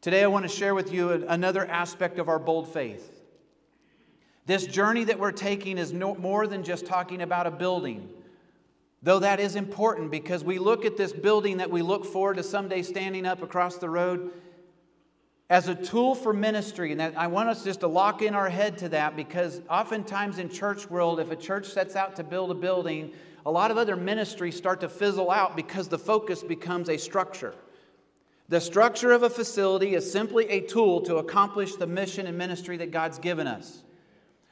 Today, I want to share with you another aspect of our bold faith. This journey that we're taking is no more than just talking about a building, though that is important because we look at this building that we look forward to someday standing up across the road as a tool for ministry. And I want us just to lock in our head to that because oftentimes in church world, if a church sets out to build a building, a lot of other ministries start to fizzle out because the focus becomes a structure. The structure of a facility is simply a tool to accomplish the mission and ministry that God's given us.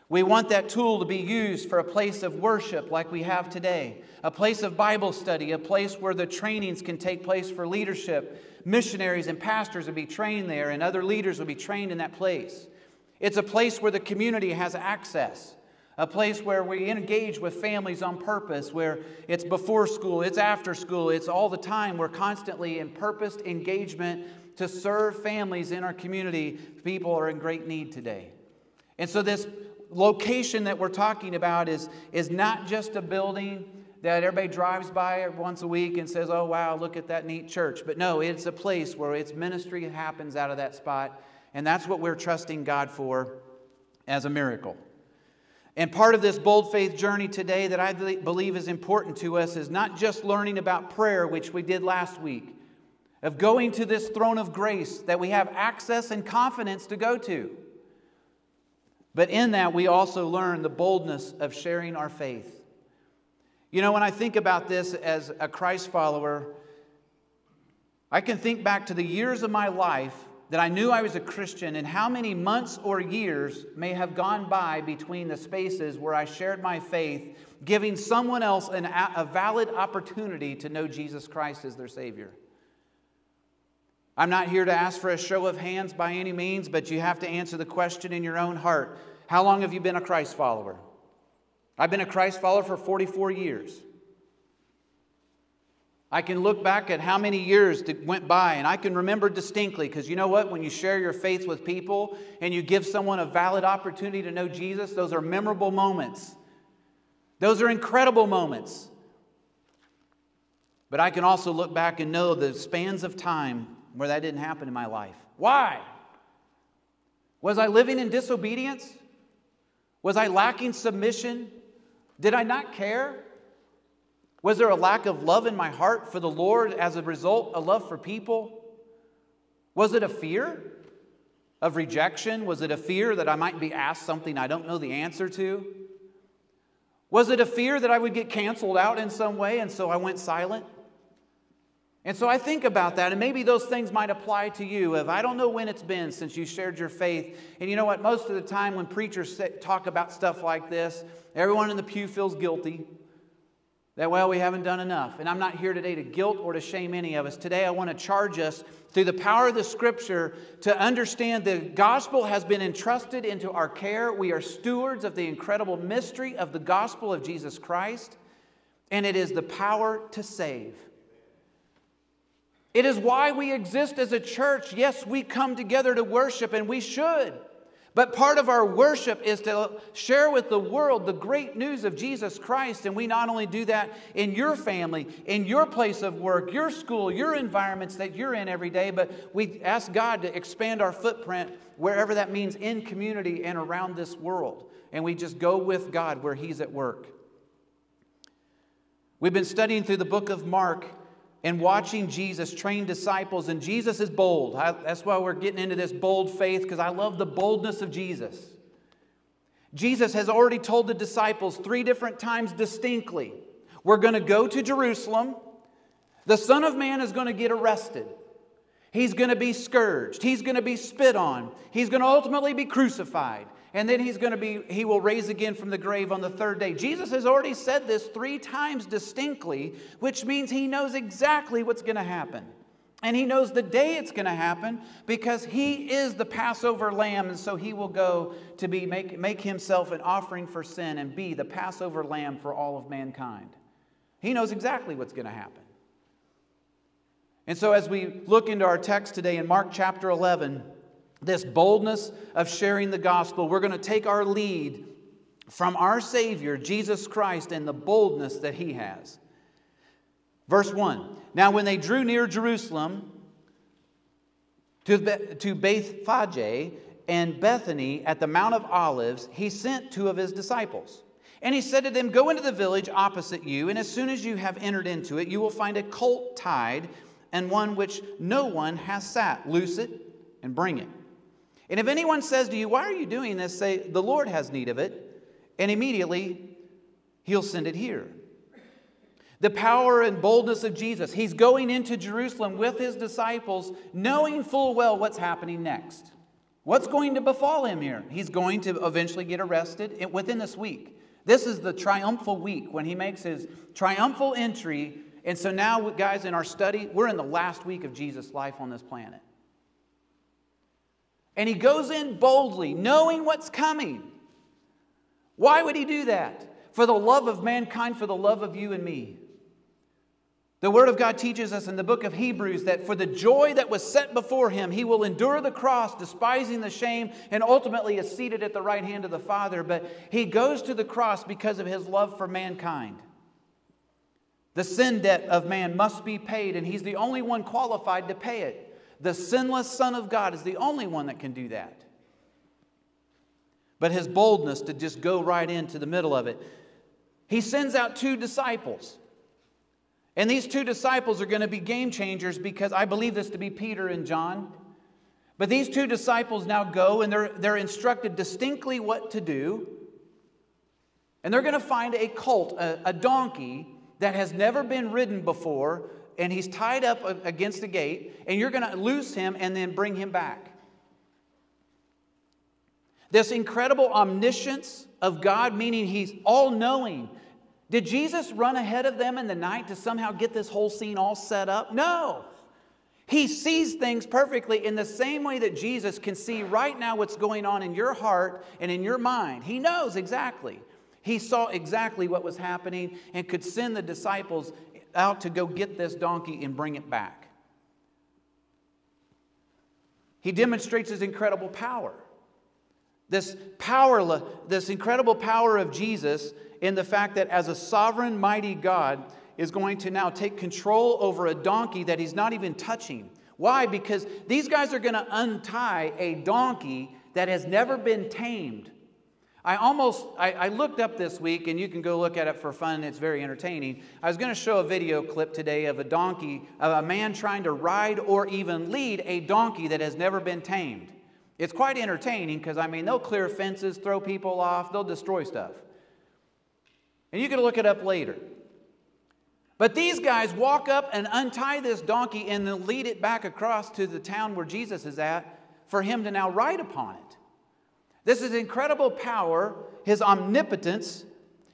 We want that tool to be used for a place of worship like we have today, a place of Bible study, a place where the trainings can take place for leadership. Missionaries and pastors will be trained there, and other leaders will be trained in that place. It's a place where the community has access a place where we engage with families on purpose, where it's before school, it's after school, it's all the time. We're constantly in purposed engagement to serve families in our community. People are in great need today. And so, this location that we're talking about is, is not just a building that everybody drives by once a week and says, oh, wow, look at that neat church. But no, it's a place where its ministry happens out of that spot. And that's what we're trusting God for as a miracle. And part of this bold faith journey today that I believe is important to us is not just learning about prayer, which we did last week, of going to this throne of grace that we have access and confidence to go to. But in that, we also learn the boldness of sharing our faith. You know, when I think about this as a Christ follower, I can think back to the years of my life that I knew I was a Christian and how many months or years may have gone by between the spaces where I shared my faith, giving someone else an, a valid opportunity to know Jesus Christ as their Savior. I'm not here to ask for a show of hands by any means, but you have to answer the question in your own heart How long have you been a Christ follower? I've been a Christ follower for 44 years. I can look back at how many years went by and I can remember distinctly because you know what? When you share your faith with people and you give someone a valid opportunity to know Jesus, those are memorable moments. Those are incredible moments. But I can also look back and know the spans of time where that didn't happen in my life. Why? Was I living in disobedience? Was I lacking submission? Did I not care? Was there a lack of love in my heart for the Lord as a result, a love for people? Was it a fear of rejection? Was it a fear that I might be asked something I don't know the answer to? Was it a fear that I would get canceled out in some way and so I went silent? And so I think about that, and maybe those things might apply to you. If I don't know when it's been since you shared your faith, and you know what? Most of the time when preachers talk about stuff like this, everyone in the pew feels guilty that, well, we haven't done enough. And I'm not here today to guilt or to shame any of us. Today, I want to charge us through the power of the scripture to understand the gospel has been entrusted into our care. We are stewards of the incredible mystery of the gospel of Jesus Christ, and it is the power to save. It is why we exist as a church. Yes, we come together to worship, and we should. But part of our worship is to share with the world the great news of Jesus Christ. And we not only do that in your family, in your place of work, your school, your environments that you're in every day, but we ask God to expand our footprint wherever that means in community and around this world. And we just go with God where He's at work. We've been studying through the book of Mark and watching Jesus train disciples, and Jesus is bold. I, that's why we're getting into this bold faith, because I love the boldness of Jesus. Jesus has already told the disciples three different times distinctly we're going to go to Jerusalem. The Son of Man is going to get arrested. He's going to be scourged. He's going to be spit on. He's going to ultimately be crucified and then he's going to be he will raise again from the grave on the third day. Jesus has already said this three times distinctly which means he knows exactly what's going to happen. And he knows the day it's going to happen because he is the passover lamb and so he will go to be make, make himself an offering for sin and be the passover lamb for all of mankind. He knows exactly what's going to happen. And so as we look into our text today in mark chapter 11 this boldness of sharing the gospel, we're going to take our lead from our Savior, Jesus Christ, and the boldness that He has. Verse 1 Now, when they drew near Jerusalem To, to Bethphage and Bethany at the Mount of Olives, he sent two of his disciples. And he said to them, Go into the village opposite you, and as soon as you have entered into it, you will find a colt tied, and one which no one has sat. Loose it and bring it. And if anyone says to you, Why are you doing this? say, The Lord has need of it, and immediately he'll send it here. The power and boldness of Jesus. He's going into Jerusalem with his disciples, knowing full well what's happening next. What's going to befall him here? He's going to eventually get arrested within this week. This is the triumphal week when he makes his triumphal entry. And so now, guys, in our study, we're in the last week of Jesus' life on this planet. And he goes in boldly, knowing what's coming. Why would he do that? For the love of mankind, for the love of you and me. The Word of God teaches us in the book of Hebrews that for the joy that was set before him, he will endure the cross, despising the shame, and ultimately is seated at the right hand of the Father. But he goes to the cross because of his love for mankind. The sin debt of man must be paid, and he's the only one qualified to pay it. The sinless Son of God is the only one that can do that. But his boldness to just go right into the middle of it, he sends out two disciples. And these two disciples are going to be game changers because I believe this to be Peter and John. But these two disciples now go and they're, they're instructed distinctly what to do. And they're going to find a colt, a, a donkey that has never been ridden before, and he's tied up against a gate, and you're going to loose him and then bring him back. This incredible omniscience of God, meaning he's all knowing. Did Jesus run ahead of them in the night to somehow get this whole scene all set up? No. He sees things perfectly in the same way that Jesus can see right now what's going on in your heart and in your mind. He knows exactly. He saw exactly what was happening and could send the disciples out to go get this donkey and bring it back. He demonstrates his incredible power. This power, this incredible power of Jesus in the fact that as a sovereign, mighty God is going to now take control over a donkey that he's not even touching. Why? Because these guys are going to untie a donkey that has never been tamed. I almost, I, I, looked up this week, and you can go look at it for fun. It's very entertaining. I was going to show a video clip today of a donkey, of a man trying to ride or even lead a donkey that has never been tamed. It's quite entertaining because, I mean, they'll clear fences, throw people off, they'll destroy stuff. And you can look it up later. But these guys walk up and untie this donkey and then lead it back across to the town where Jesus is at for him to now ride upon it. This is incredible power, his omnipotence,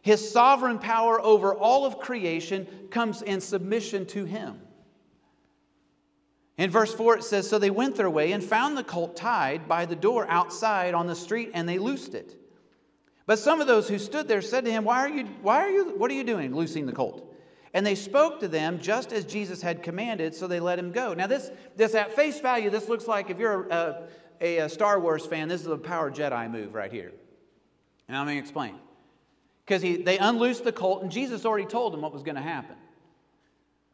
his sovereign power over all of creation comes in submission to him. In verse 4, it says So they went their way and found the colt tied by the door outside on the street, and they loosed it. But some of those who stood there said to him, Why are you, why are you, what are you doing, loosing the colt? And they spoke to them just as Jesus had commanded, so they let him go. Now, this, this at face value, this looks like if you're a, a, a Star Wars fan, this is a power Jedi move right here. And I'm going to explain. Because they unloosed the colt, and Jesus already told them what was going to happen.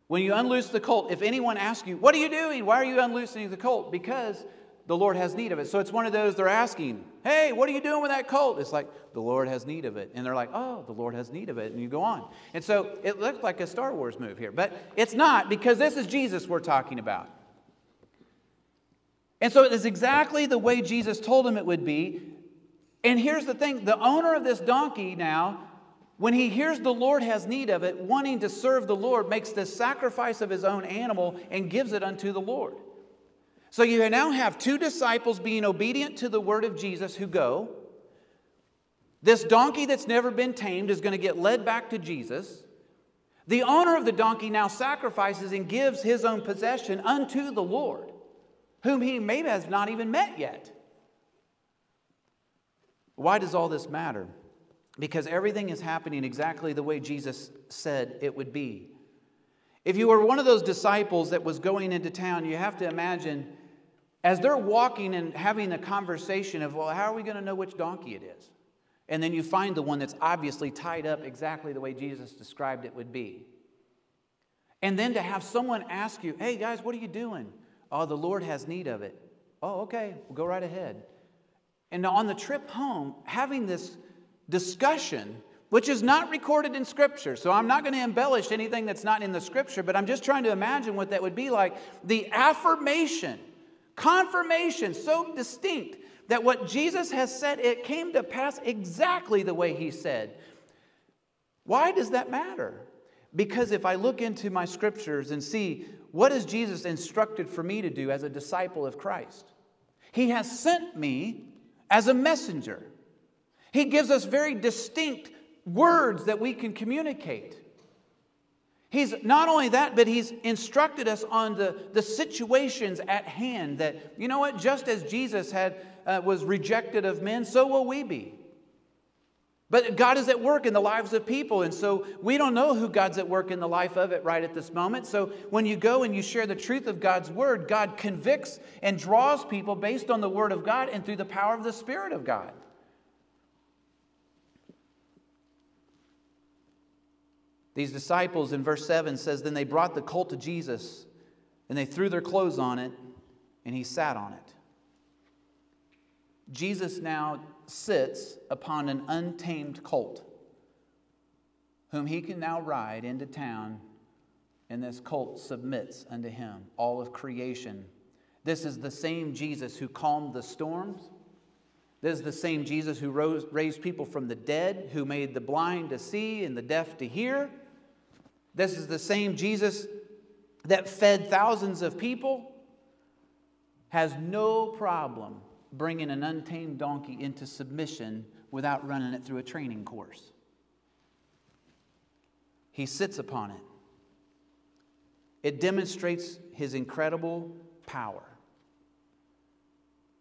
When you unloose the colt, if anyone asks you, What are you doing? Why are you unloosing the colt? Because the Lord has need of it. So it's one of those they're asking, Hey, what are you doing with that colt? It's like, The Lord has need of it. And they're like, Oh, the Lord has need of it. And you go on. And so it looks like a Star Wars move here, but it's not because this is Jesus we're talking about. And so it is exactly the way Jesus told him it would be. And here's the thing the owner of this donkey now, when he hears the Lord has need of it, wanting to serve the Lord, makes the sacrifice of his own animal and gives it unto the Lord. So you now have two disciples being obedient to the word of Jesus who go. This donkey that's never been tamed is going to get led back to Jesus. The owner of the donkey now sacrifices and gives his own possession unto the Lord whom he maybe has not even met yet. Why does all this matter? Because everything is happening exactly the way Jesus said it would be. If you were one of those disciples that was going into town, you have to imagine as they're walking and having a conversation of, well, how are we going to know which donkey it is? And then you find the one that's obviously tied up exactly the way Jesus described it would be. And then to have someone ask you, hey guys, what are you doing? Oh, the Lord has need of it. Oh, okay, we'll go right ahead. And on the trip home, having this discussion, which is not recorded in Scripture, so I'm not going to embellish anything that's not in the Scripture, but I'm just trying to imagine what that would be like. The affirmation, confirmation, so distinct that what Jesus has said, it came to pass exactly the way he said. Why does that matter? Because if I look into my scriptures and see what has Jesus instructed for me to do as a disciple of Christ, he has sent me as a messenger. He gives us very distinct words that we can communicate. He's not only that, but he's instructed us on the, the situations at hand that, you know what, just as Jesus had, uh, was rejected of men, so will we be. But God is at work in the lives of people, and so we don't know who God's at work in the life of it right at this moment. So when you go and you share the truth of God's word, God convicts and draws people based on the word of God and through the power of the Spirit of God. These disciples in verse 7 says, Then they brought the colt to Jesus, and they threw their clothes on it, and he sat on it. Jesus now sits upon an untamed colt, whom he can now ride into town, and this colt submits unto him, all of creation. This is the same Jesus who calmed the storms. This is the same Jesus who rose, raised people from the dead, who made the blind to see and the deaf to hear. This is the same Jesus that fed thousands of people, has no problem bringing an untamed donkey into submission without running it through a training course. He sits upon it. It demonstrates his incredible power,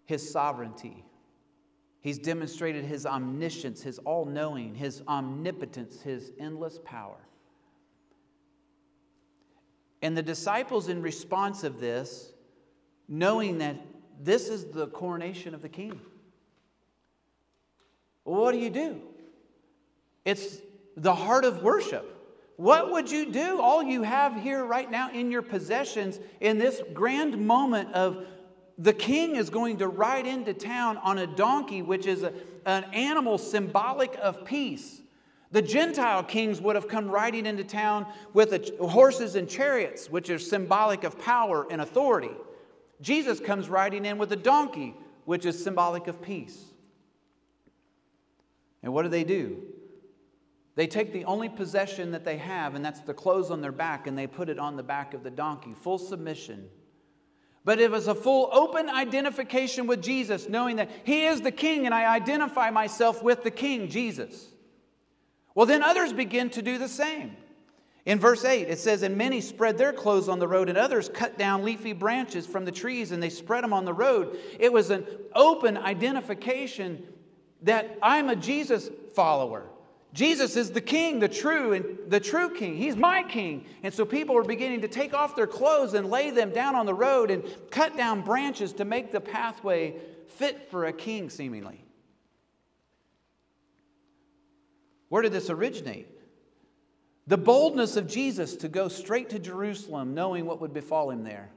his sovereignty. He's demonstrated his omniscience, his all knowing, his omnipotence, his endless power. And the disciples, in response of this, knowing that this is the coronation of the king. What do you do? It's the heart of worship. What would you do? All you have here right now in your possessions in this grand moment of the king is going to ride into town on a donkey, which is a, an animal symbolic of peace. The Gentile kings would have come riding into town with a, horses and chariots, which are symbolic of power and authority. Jesus comes riding in with a donkey, which is symbolic of peace. And what do they do? They take the only possession that they have, and that's the clothes on their back, and they put it on the back of the donkey, full submission. But it was a full open identification with Jesus, knowing that He is the King, and I identify myself with the King, Jesus. Well, then others begin to do the same. In verse 8, it says, And many spread their clothes on the road, and others cut down leafy branches from the trees, and they spread them on the road. It was an open identification that I'm a Jesus follower. Jesus is the king, the true and the true king. He's my king. And so people are beginning to take off their clothes and lay them down on the road and cut down branches to make the pathway fit for a king, seemingly. Where did this originate? The boldness of Jesus to go straight to Jerusalem, knowing what would befall him there.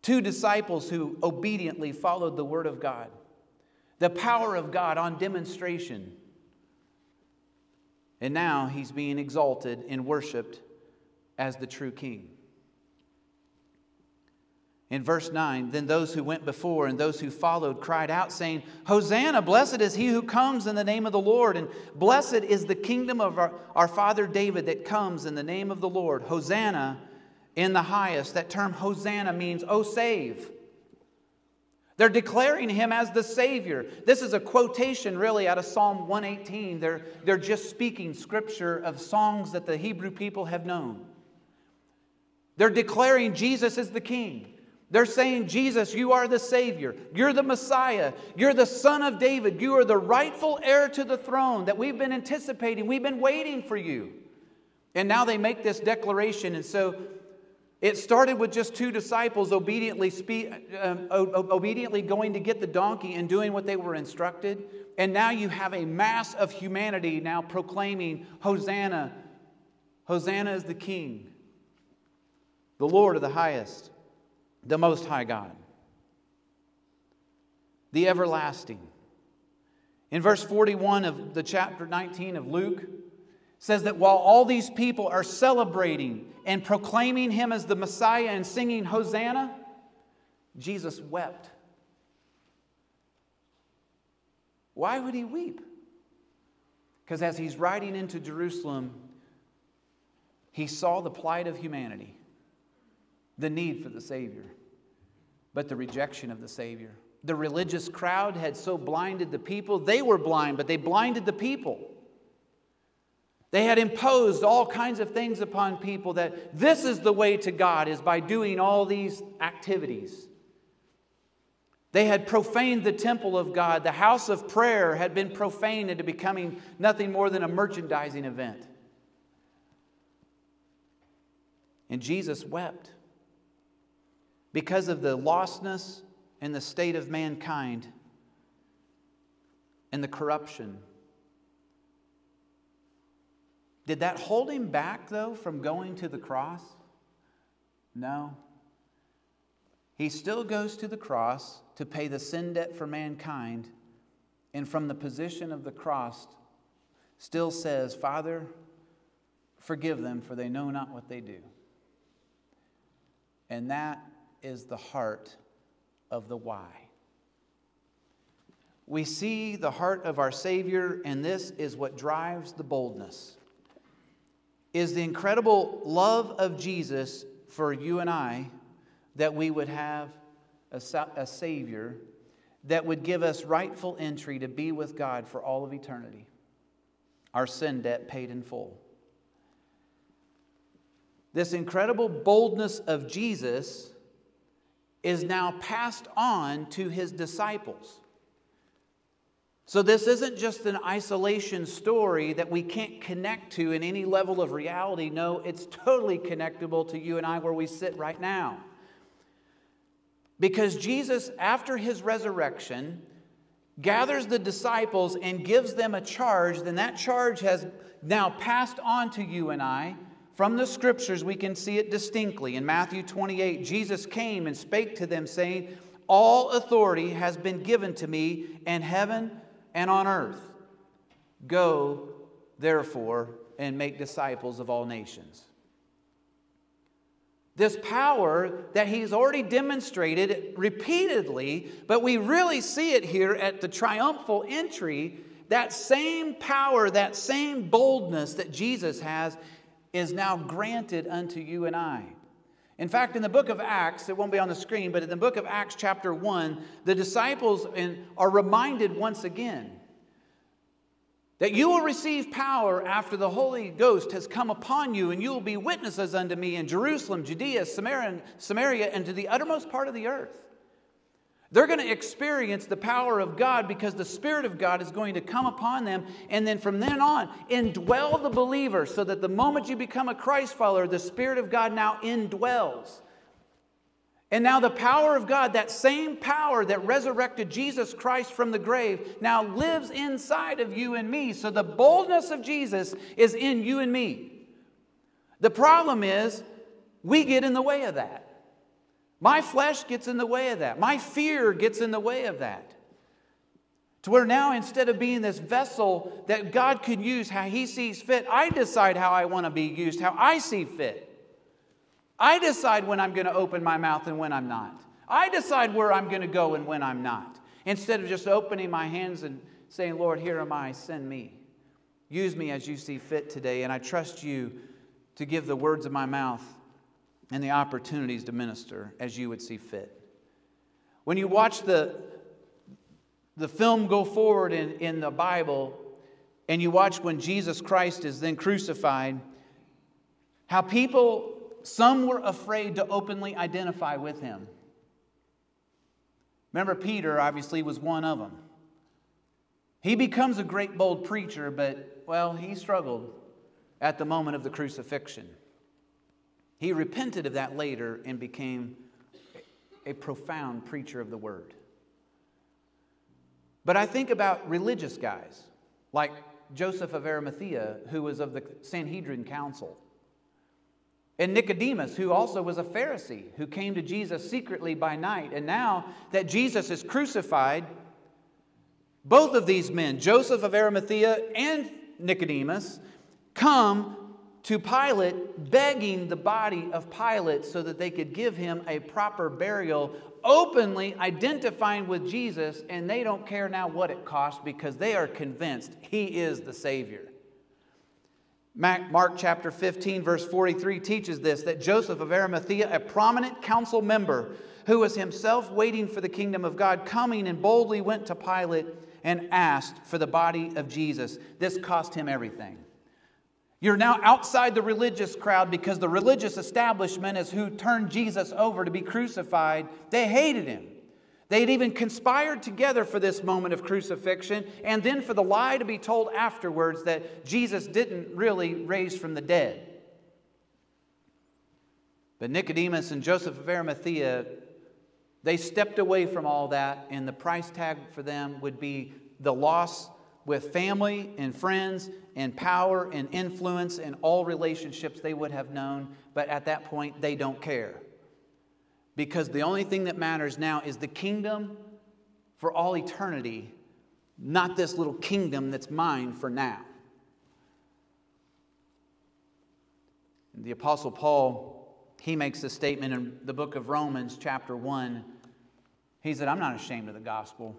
Two disciples who obediently followed the word of God. The power of God on demonstration. And now he's being exalted and worshiped as the true king. In verse 9, then those who went before and those who followed cried out, saying, Hosanna, blessed is he who comes in the name of the Lord, and blessed is the kingdom of our, our father David that comes in the name of the Lord. Hosanna in the highest. That term Hosanna means, oh, save. They're declaring him as the Savior. This is a quotation, really, out of Psalm 118. They're, they're just speaking scripture of songs that the Hebrew people have known. They're declaring Jesus is the King. They're saying, Jesus, you are the Savior. You're the Messiah. You're the Son of David. You are the rightful heir to the throne that we've been anticipating. We've been waiting for you. And now they make this declaration. And so it started with just two disciples obediently, spe- um, obediently going to get the donkey and doing what they were instructed. And now you have a mass of humanity now proclaiming, Hosanna. Hosanna is the King, the Lord of the highest the Most High God. the everlasting. In verse 41 of the chapter 19 of Luke, says that while all these people are celebrating and proclaiming him as the Messiah and singing Hosanna, Jesus wept. Why would he weep? Because as he's riding into Jerusalem, he saw the plight of humanity, the need for the Savior, but the rejection of the Savior. The religious crowd had so blinded the people. They were blind, but they blinded the people. They had imposed all kinds of things upon people that this is the way to God is by doing all these activities. They had profaned the temple of God. The house of prayer had been profaned into becoming nothing more than a merchandising event. And Jesus wept because of the lostness and the state of mankind and the corruption. Did that hold him back, though, from going to the cross? No. He still goes to the cross to pay the sin debt for mankind, and from the position of the cross, still says, Father, forgive them, for they know not what they do. And that is the heart of the why. We see the heart of our Savior, and this is what drives the boldness. Is the incredible love of Jesus for you and I that we would have a, a Savior that would give us rightful entry to be with God for all of eternity. Our sin debt paid in full. This incredible boldness of Jesus is now passed on to his disciples. So, this isn't just an isolation story that we can't connect to in any level of reality. No, it's totally connectable to you and I where we sit right now. Because Jesus, after his resurrection, gathers the disciples and gives them a charge, then that charge has now passed on to you and I. From the scriptures, we can see it distinctly. In Matthew 28, Jesus came and spake to them, saying, All authority has been given to me in heaven and on earth. Go, therefore, and make disciples of all nations. This power that he's already demonstrated repeatedly, but we really see it here at the triumphal entry. That same power, that same boldness that Jesus has, is now granted unto you and I. In fact, in the book of Acts, it won't be on the screen, but in the book of Acts, chapter 1, the disciples are reminded once again that you will receive power after the Holy Ghost has come upon you, and you will be witnesses unto me in Jerusalem, Judea, Samaria, Samaria and to the uttermost part of the earth. They're going to experience the power of God because the Spirit of God is going to come upon them. And then from then on, indwell the believer so that the moment you become a Christ follower, the Spirit of God now indwells. And now, the power of God, that same power that resurrected Jesus Christ from the grave, now lives inside of you and me. So, the boldness of Jesus is in you and me. The problem is, we get in the way of that. My flesh gets in the way of that. My fear gets in the way of that. To where now, instead of being this vessel that God could use how He sees fit, I decide how I want to be used, how I see fit. I decide when I'm going to open my mouth and when I'm not. I decide where I'm going to go and when I'm not. Instead of just opening my hands and saying, Lord, here am I, send me. Use me as you see fit today, and I trust you to give the words of my mouth and the opportunities to minister as you would see fit. When you watch the, the film go forward in, in the Bible, and you watch when Jesus Christ is then crucified, how people some were afraid to openly identify with him. Remember, Peter obviously was one of them. He becomes a great, bold preacher, but, well, he struggled at the moment of the crucifixion. He repented of that later and became a profound preacher of the word. But I think about religious guys like Joseph of Arimathea, who was of the Sanhedrin Council. And Nicodemus, who also was a Pharisee, who came to Jesus secretly by night. And now that Jesus is crucified, Both of these men, Joseph of Arimathea and Nicodemus, come to Pilate begging the body of Pilate so that they could give him a proper burial, openly identifying with Jesus, and they don't care now what it costs because they are convinced he is the Savior. Mark chapter 15, verse 43 teaches this that Joseph of Arimathea, a prominent council member who was himself waiting for the kingdom of God, coming and boldly went to Pilate and asked for the body of Jesus. This cost him everything. You're now outside the religious crowd because the religious establishment is who turned Jesus over to be crucified. They hated him. They had even conspired together for this moment of crucifixion and then for the lie to be told afterwards that Jesus didn't really raise from the dead. But Nicodemus and Joseph of Arimathea, they stepped away from all that, and the price tag for them would be the loss with family and friends and power and influence and all relationships they would have known, but at that point, they don't care. Because the only thing that matters now is the kingdom for all eternity, not this little kingdom that's mine for now. The Apostle Paul, he makes a statement in the book of Romans, chapter 1. He said, I'm not ashamed of the gospel.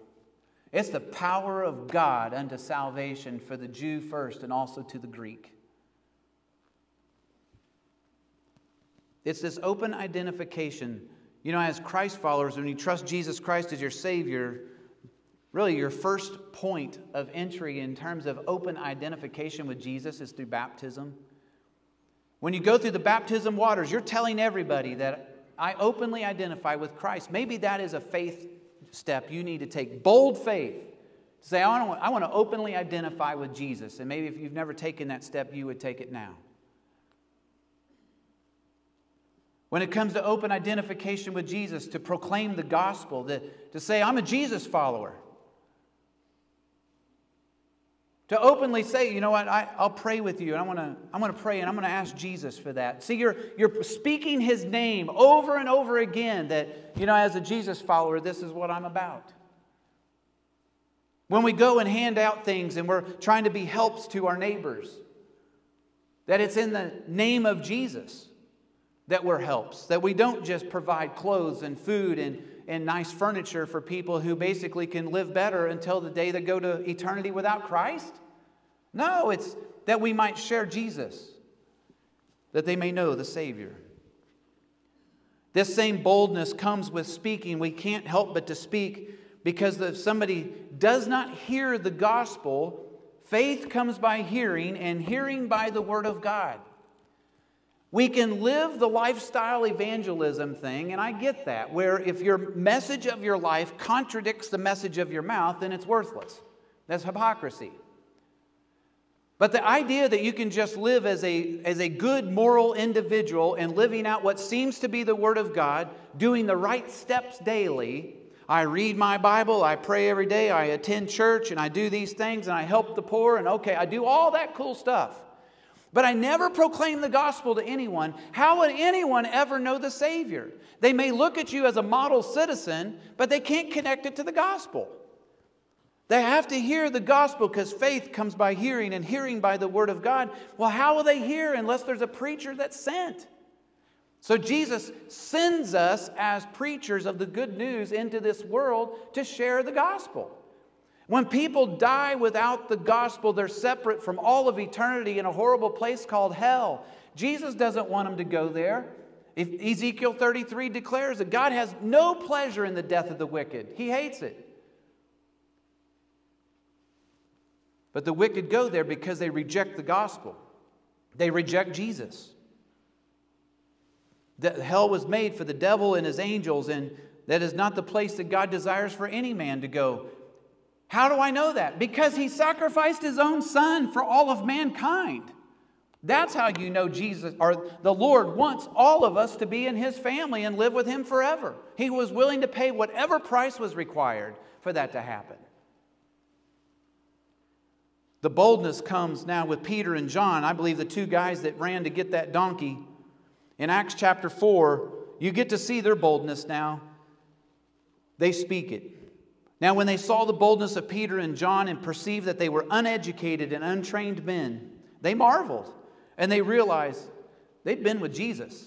It's the power of God unto salvation for the Jew first and also to the Greek. It's this open identification. You know, as Christ followers, when you trust Jesus Christ as your Savior, really your first point of entry in terms of open identification with Jesus is through baptism. When you go through the baptism waters, you're telling everybody that I openly identify with Christ. Maybe that is a faith step you need to take bold faith to say, I want, to, I want to openly identify with Jesus. And maybe if you've never taken that step, you would take it now. When it comes to open identification with Jesus, to proclaim the gospel, to, to say, I'm a Jesus follower. To openly say, you know what, I, will pray with you, and I want to I wanna pray, and I'm to ask Jesus for that. See, you're, you're speaking his name over and over again that, you know, as a Jesus follower, this is what I'm about. When we go and hand out things and we're trying to be helps to our neighbors, that it's in the name of Jesus that we're helps, that we don't just provide clothes and food and, and nice furniture for people who basically can live better until the day they go to eternity without Christ. No, it's that we might share Jesus, that they may know the Savior. This same boldness comes with speaking. We can't help but to speak because if somebody does not hear the gospel, faith comes by hearing, and hearing by the word of God. We can live the lifestyle evangelism thing, and I get that, where if your message of your life contradicts the message of your mouth, then it's worthless. That's hypocrisy. But the idea that you can just live as a, as a good moral individual and living out what seems to be the Word of God, doing the right steps daily, I read my Bible, I pray every day, I attend church, and I do these things, and I help the poor, and okay, I do all that cool stuff. But I never proclaim the gospel to anyone. How would anyone ever know the Savior? They may look at you as a model citizen, but they can't connect it to the gospel. They have to hear the gospel because faith comes by hearing and hearing by the word of God. Well, how will they hear unless there's a preacher that's sent? So Jesus sends us as preachers of the good news into this world to share the gospel. When people die without the gospel, they're separate from all of eternity in a horrible place called hell. Jesus doesn't want them to go there. If Ezekiel 33 declares that God has no pleasure in the death of the wicked, He hates it. But the wicked go there because they reject the gospel, they reject Jesus. That hell was made for the devil and his angels, and that is not the place that God desires for any man to go. How do I know that? Because he sacrificed his own son for all of mankind. That's how you know Jesus or the Lord wants all of us to be in his family and live with him forever. He was willing to pay whatever price was required for that to happen. The boldness comes now with Peter and John. I believe the two guys that ran to get that donkey in Acts chapter 4, you get to see their boldness now. They speak it. Now, when they saw the boldness of Peter and John and perceived that they were uneducated and untrained men, they marveled and they realized they'd been with Jesus.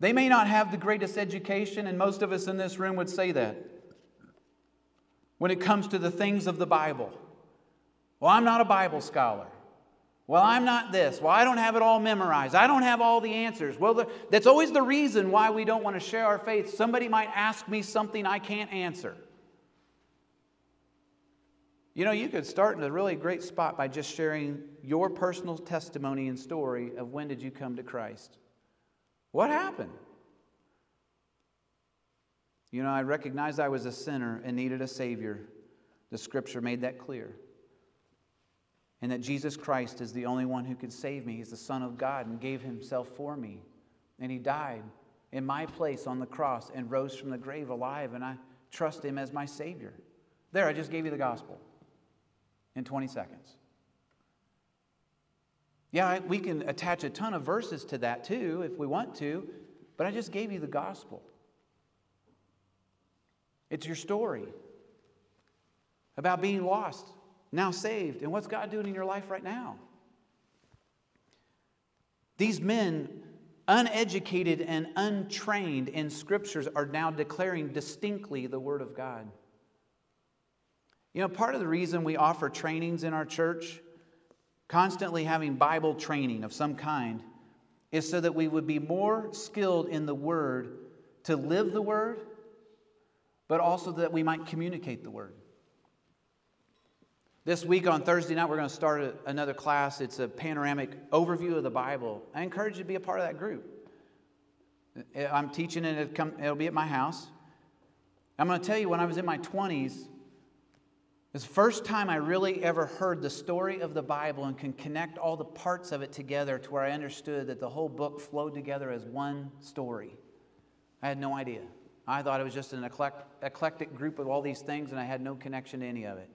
They may not have the greatest education, and most of us in this room would say that when it comes to the things of the Bible. Well, I'm not a Bible scholar. Well, I'm not this. Well, I don't have it all memorized. I don't have all the answers. Well, the, that's always the reason why we don't want to share our faith. Somebody might ask me something I can't answer. You know, you could start in a really great spot by just sharing your personal testimony and story of when did you come to Christ. What happened? You know, I recognized I was a sinner and needed a Savior. The scripture made that clear and that Jesus Christ is the only one who could save me. He's the Son of God and gave himself for me. And he died in my place on the cross and rose from the grave alive, and I trust him as my Savior. There, I just gave you the gospel in 20 seconds. Yeah, we can attach a ton of verses to that too if we want to, but I just gave you the gospel. It's your story about being lost now saved. And what's God doing in your life right now? These men, uneducated and untrained in scriptures, are now declaring distinctly the Word of God. You know, part of the reason we offer trainings in our church, constantly having Bible training of some kind, is so that we would be more skilled in the Word to live the Word, but also that we might communicate the Word. This week on Thursday night, we're going to start another class. It's a panoramic overview of the Bible. I encourage you to be a part of that group. I'm teaching it, it'll be at my house. I'm going to tell you, when I was in my 20s, it's the first time I really ever heard the story of the Bible and can connect all the parts of it together to where I understood that the whole book flowed together as one story. I had no idea. I thought it was just an eclectic group of all these things, and I had no connection to any of it.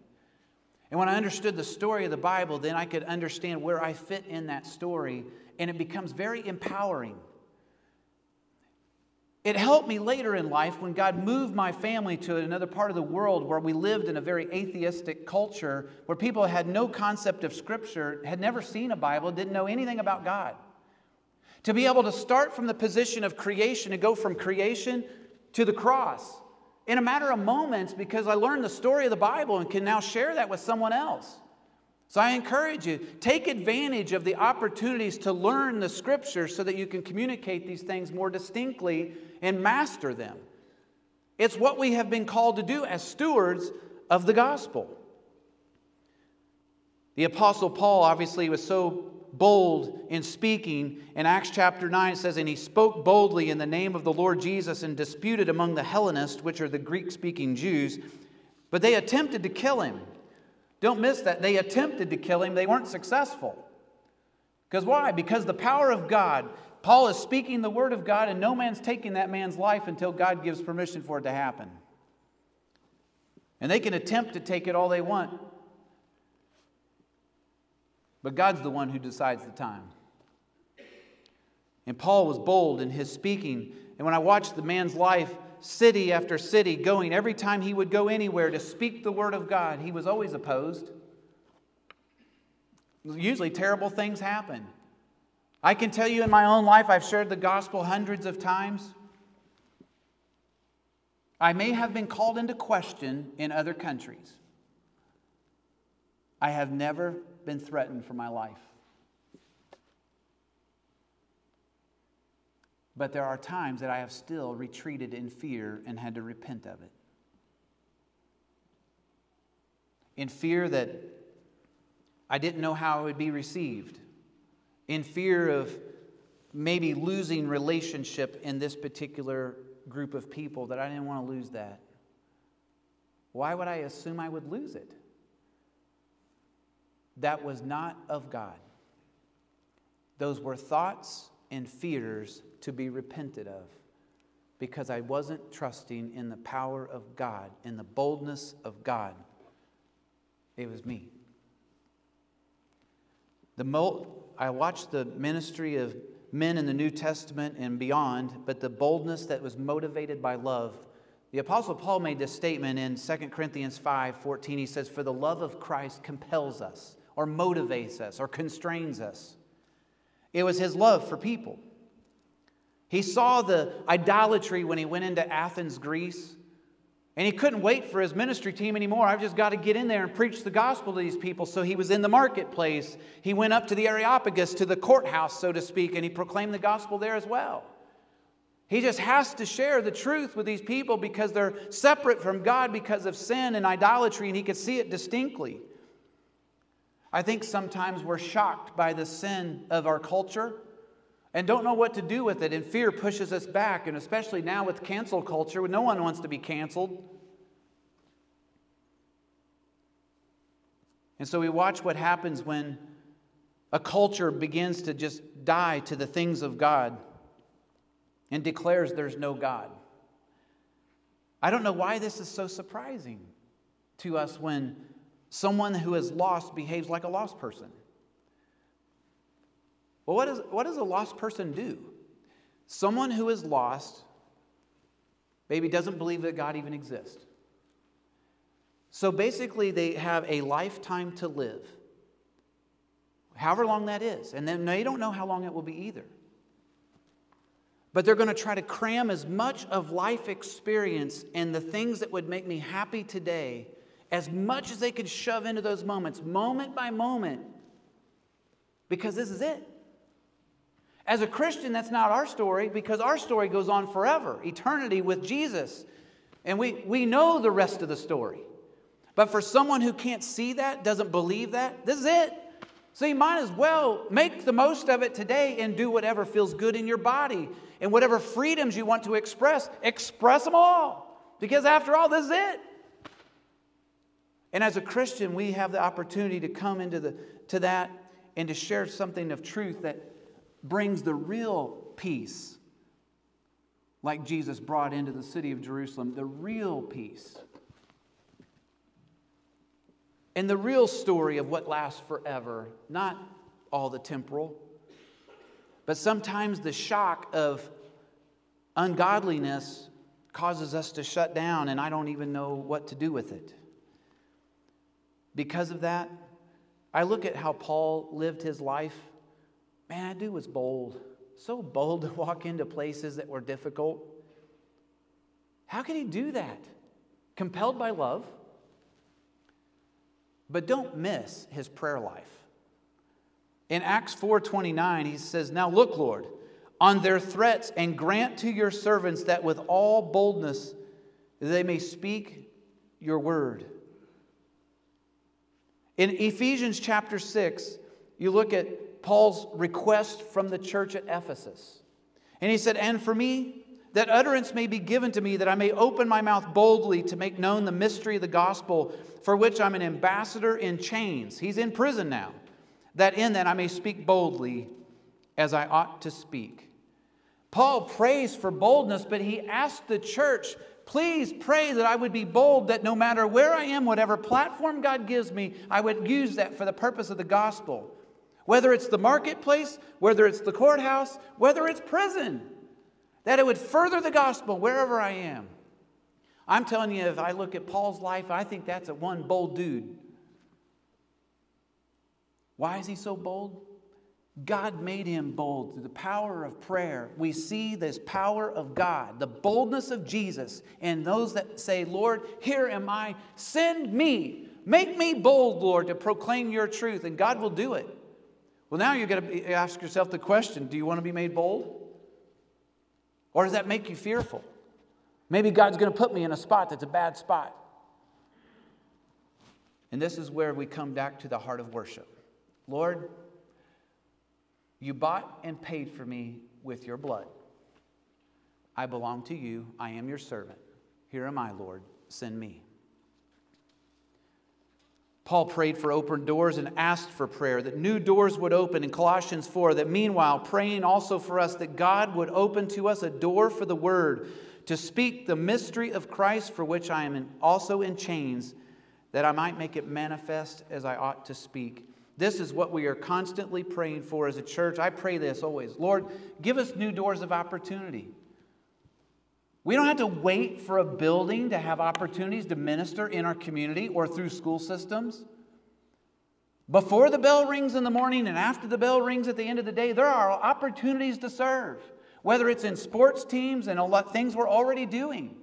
And when I understood the story of the Bible, then I could understand where I fit in that story, and it becomes very empowering. It helped me later in life when God moved my family to another part of the world where we lived in a very atheistic culture where people had no concept of Scripture, had never seen a Bible, didn't know anything about God. To be able to start from the position of creation and go from creation to the cross in a matter of moments because I learned the story of the Bible and can now share that with someone else. So I encourage you, take advantage of the opportunities to learn the scriptures so that you can communicate these things more distinctly and master them. It's what we have been called to do as stewards of the gospel. The Apostle Paul obviously was so bold in speaking. In Acts chapter 9, it says, And he spoke boldly in the name of the Lord Jesus and disputed among the Hellenists, which are the Greek speaking Jews. But they attempted to kill him. Don't miss that. They attempted to kill him, they weren't successful. Because why? Because the power of God, Paul is speaking the word of God, and no man's taking that man's life until God gives permission for it to happen. And they can attempt to take it all they want, but God's the one who decides the time. And Paul was bold in his speaking. And when I watched the man's life, city after city, going, every time he would go anywhere to speak the word of God, he was always opposed. Usually, terrible things happen. I can tell you in my own life, I've shared the gospel hundreds of times. I may have been called into question in other countries. I have never been threatened for my life. But there are times that I have still retreated in fear and had to repent of it. In fear that I didn't know how it would be received. In fear of maybe losing relationship in this particular group of people that I didn't want to lose that. Why would I assume I would lose it? That was not of God. Those were thoughts and fears to be repented of because I wasn't trusting in the power of God, in the boldness of God. It was me. The mo- I watched the ministry of men in the New Testament and beyond, but the boldness that was motivated by love, The Apostle Paul made this statement in 2 Corinthians 5 14. He says, For the love of Christ compels us, or motivates us, or constrains us. It was his love for people. He saw the idolatry when he went into Athens, Greece. And he couldn't wait for his ministry team anymore. I've just got to get in there and preach the gospel to these people. So he was in the marketplace. He went up to the Areopagus, to the courthouse, so to speak, and he proclaimed the gospel there as well. He just has to share the truth with these people because they're separate from God because of sin and idolatry, and he could see it distinctly. I think sometimes we're shocked by the sin of our culture and don't know what to do with it, and fear pushes us back, and especially now with cancel culture, no one wants to be canceled. And so we watch what happens when a culture begins to just die to the things of God and declares there's no God. I don't know why this is so surprising to us when someone who is lost behaves like a lost person. Well, what, is, what does a lost person do? Someone who is lost maybe doesn't believe that God even exists. So basically, they have a lifetime to live, however long that is. And then they don't know how long it will be either. But they're going to try to cram as much of life experience and the things that would make me happy today as much as they could shove into those moments, moment by moment, because this is it. As a Christian, that's not our story because our story goes on forever, eternity with Jesus. And we, we know the rest of the story. But for someone who can't see that, doesn't believe that, this is it. So you might as well make the most of it today and do whatever feels good in your body and whatever freedoms you want to express, express them all. Because after all, this is it. And as a Christian, we have the opportunity to come into the, to that and to share something of truth that brings the real peace, like Jesus brought into the city of Jerusalem, the real peace. And the real story of what lasts forever, not all the temporal. But sometimes the shock of ungodliness causes us to shut down, and I don't even know what to do with it. Because of that, I look at how Paul lived his life. Man, that dude was bold. So bold to walk into places that were difficult. How could he do that? Compelled by love. But don't miss his prayer life. In Acts 4:29, he says, "Now look, Lord, on their threats and grant to your servants that with all boldness they may speak your word." In Ephesians chapter 6, you look at Paul's request from the church at Ephesus. And he said, And for me, that utterance may be given to me, that I may open my mouth boldly to make known the mystery of the gospel, for which I'm an ambassador in chains. He's in prison now. That in that I may speak boldly as I ought to speak. Paul prays for boldness, but he asked the church Please pray that I would be bold, that no matter where I am, whatever platform God gives me, I would use that for the purpose of the gospel. Whether it's the marketplace, whether it's the courthouse, whether it's prison, that it would further the gospel wherever I am. I'm telling you, if I look at Paul's life, I think that's a one bold dude. Why is he so bold? God made him bold through the power of prayer. We see this power of God, the boldness of Jesus, and those that say, Lord, here am I, send me. Make me bold, Lord, to proclaim your truth, and God will do it. Well, now you're going to ask yourself the question do you want to be made bold? Or does that make you fearful? Maybe God's going to put me in a spot that's a bad spot. And this is where we come back to the heart of worship. Lord, you bought and paid for me with your blood. I belong to you. I am your servant. Here am I, Lord. Send me. Paul prayed for open doors and asked for prayer that new doors would open in Colossians 4. That meanwhile, praying also for us that God would open to us a door for the word to speak the mystery of Christ, for which I am also in chains, that I might make it manifest as I ought to speak. This is what we are constantly praying for as a church. I pray this always Lord, give us new doors of opportunity. We don't have to wait for a building to have opportunities to minister in our community or through school systems. Before the bell rings in the morning and after the bell rings at the end of the day, there are opportunities to serve, whether it's in sports teams and a lot things we're already doing.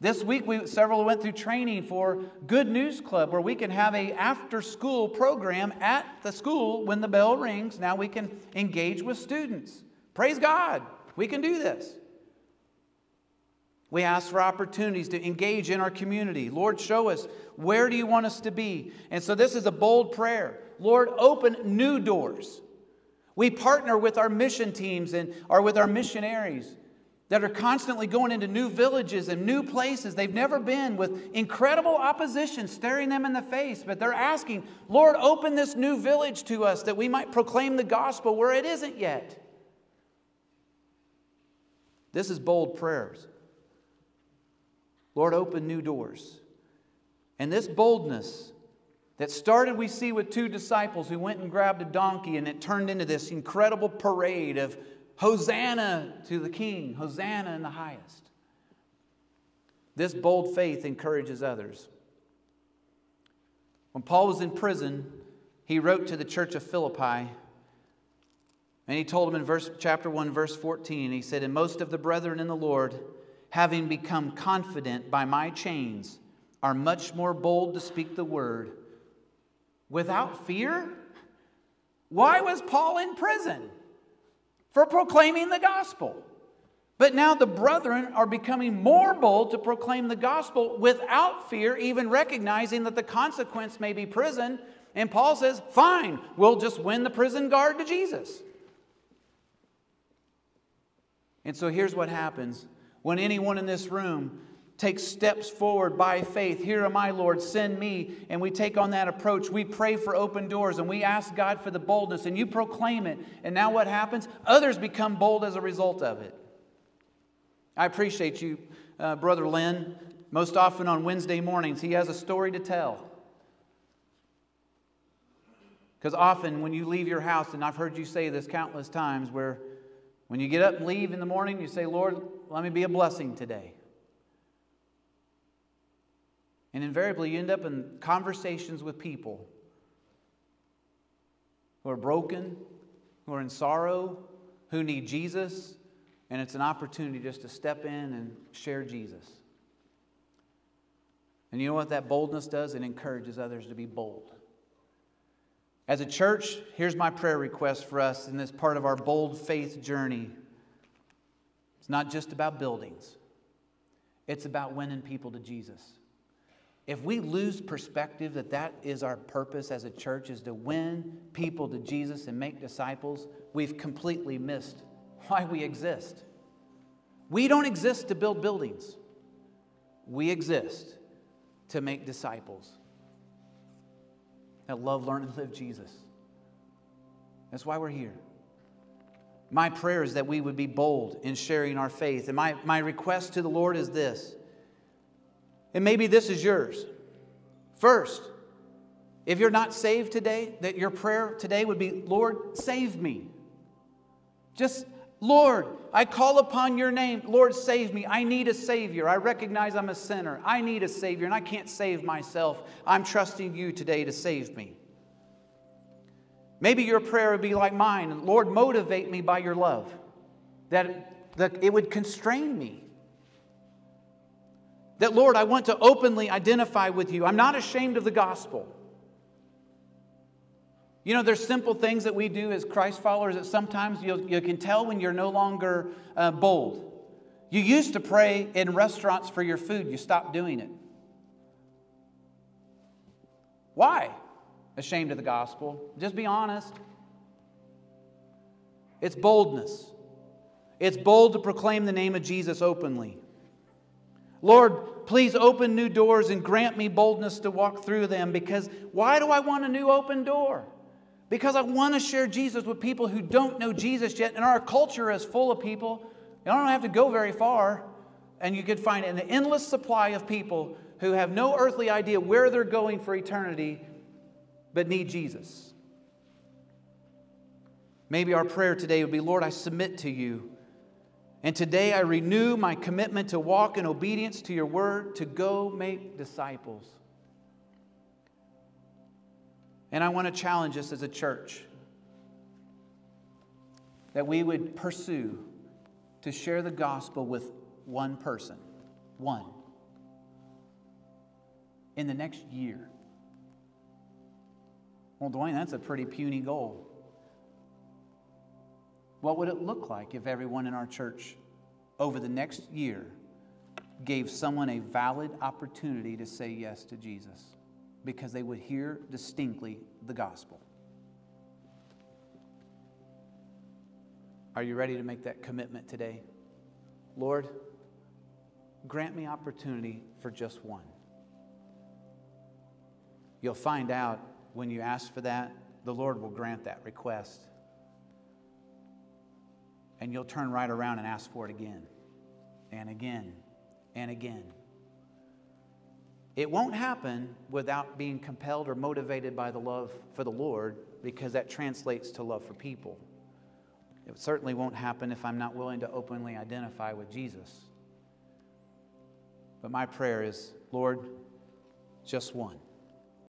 This week, we, several went through training for Good News Club, where we can have a after-school program at the school when the bell rings. Now we can engage with students. Praise God, we can do this. We ask for opportunities to engage in our community. Lord, show us where do you want us to be? And so this is a bold prayer. Lord, open new doors. We partner with our mission teams and or with our missionaries that are constantly going into new villages and new places they've never been with incredible opposition staring them in the face. But they're asking, Lord, open this new village to us that we might proclaim the gospel where it isn't yet. This is bold prayers. Lord, open new doors. And this boldness that started, we see, with two disciples who went and grabbed a donkey, and it turned into this incredible parade of Hosanna to the King, Hosanna in the highest. This bold faith encourages others. When Paul was in prison, he wrote to the church of Philippi, and he told them in verse, chapter 1, verse 14, he said, And most of the brethren in the Lord, having become confident by my chains, are much more bold to speak the word without fear. Why was Paul in prison? For proclaiming the gospel. But now the brethren are becoming more bold to proclaim the gospel without fear, even recognizing that the consequence may be prison. And Paul says, Fine, we'll just win the prison guard to Jesus. And so here's what happens when anyone in this room takes steps forward by faith. Here am I, Lord, send me. And we take on that approach. We pray for open doors and we ask God for the boldness, and you proclaim it. And now what happens? Others become bold as a result of it. I appreciate you, uh, Brother Lynn. Most often on Wednesday mornings, he has a story to tell. Because often when you leave your house, and I've heard you say this countless times, where when you get up and leave in the morning, you say, Lord, let me be a blessing today. And invariably, you end up in conversations with people who are broken, who are in sorrow, who need Jesus, and it's an opportunity just to step in and share Jesus. And you know what that boldness does? It encourages others to be bold. As a church, here's my prayer request for us in this part of our bold faith journey. It's not just about buildings, it's about winning people to Jesus. If we lose perspective that that is our purpose as a church is to win people to Jesus and make disciples, we've completely missed why we exist. We don't exist to build buildings. We exist to make disciples that love, learn, and live Jesus. That's why we're here. My prayer is that we would be bold in sharing our faith. And my, my request to the Lord is this. And maybe this is yours. First, if you're not saved today, that your prayer today would be, Lord, save me. Just, Lord, I call upon your name. Lord, save me. I need a Savior. I recognize I'm a sinner. I need a Savior, and I can't save myself. I'm trusting you today to save me. Maybe your prayer would be like mine Lord, motivate me by your love, that, that it would constrain me. That, Lord, I want to openly identify with you. I'm not ashamed of the gospel. You know, there's simple things that we do as Christ followers that sometimes you can tell when you're no longer uh, bold. You used to pray in restaurants for your food, you stopped doing it. Why? Ashamed of the gospel. Just be honest. It's boldness. It's bold to proclaim the name of Jesus openly. Lord, please open new doors and grant me boldness to walk through them because why do I want a new open door? Because I want to share Jesus with people who don't know Jesus yet. And our culture is full of people. You don't have to go very far, and you could find an endless supply of people who have no earthly idea where they're going for eternity but need Jesus. Maybe our prayer today would be Lord, I submit to you And today I renew my commitment to walk in obedience to your word, to go make disciples. And I want to challenge us as a church that we would pursue to share the gospel with one person, one, in the next year. Well, Duane, that's a pretty puny goal. What would it look like if everyone in our church over the next year gave someone a valid opportunity to say yes to Jesus because they would hear distinctly the gospel? Are you ready to make that commitment today? Lord, grant me opportunity for just one. You'll find out when you ask for that, the Lord will grant that request. And you'll turn right around and ask for it again and again and again. It won't happen without being compelled or motivated by the love for the Lord because that translates to love for people. It certainly won't happen if I'm not willing to openly identify with Jesus. But my prayer is Lord, just one.